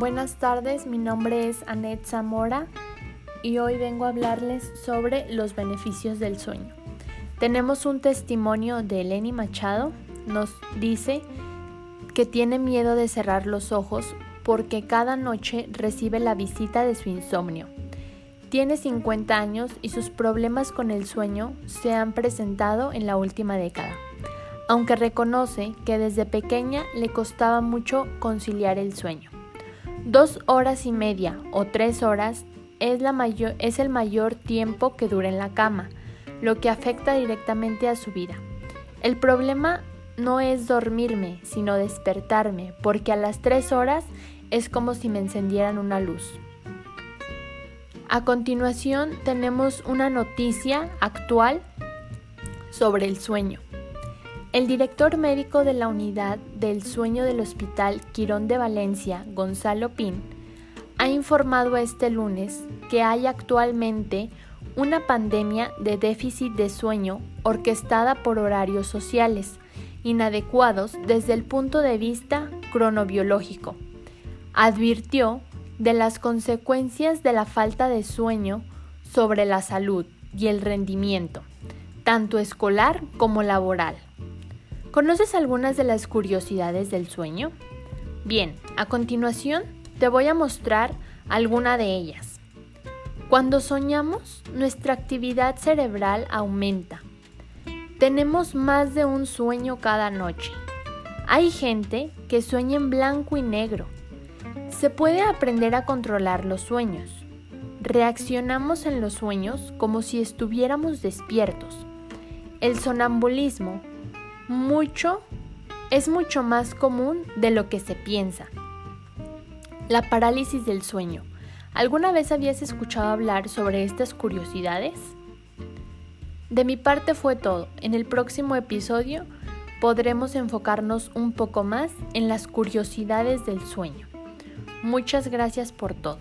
Buenas tardes, mi nombre es Anet Zamora y hoy vengo a hablarles sobre los beneficios del sueño. Tenemos un testimonio de Eleni Machado, nos dice que tiene miedo de cerrar los ojos porque cada noche recibe la visita de su insomnio. Tiene 50 años y sus problemas con el sueño se han presentado en la última década, aunque reconoce que desde pequeña le costaba mucho conciliar el sueño. Dos horas y media o tres horas es, el mayor tiempo que dura en la cama, lo que afecta directamente a su vida. El problema no es dormirme, sino despertarme, porque a las tres horas es como si me encendieran una luz. A continuación tenemos una noticia actual sobre el sueño. El director médico de la unidad del sueño del Hospital Quirón de Valencia, Gonzalo Pin, ha informado este lunes que hay actualmente una pandemia de déficit de sueño orquestada por horarios sociales, inadecuados desde el punto de vista cronobiológico. Advirtió de las consecuencias de la falta de sueño sobre la salud y el rendimiento, tanto escolar como laboral. ¿Conoces algunas de las curiosidades del sueño? Bien, a continuación te voy a mostrar alguna de ellas. Cuando soñamos, nuestra actividad cerebral aumenta. Tenemos más de un sueño cada noche. Hay gente que sueña en blanco y negro se puede aprender a controlar los sueños. Reaccionamos en los sueños como si estuviéramos despiertos. El sonambulismo mucho es mucho más común de lo que se piensa. La parálisis del sueño. ¿Alguna vez habías escuchado hablar sobre estas curiosidades? De mi parte fue todo. En el próximo episodio podremos enfocarnos un poco más en las curiosidades del sueño. Muchas gracias por todo.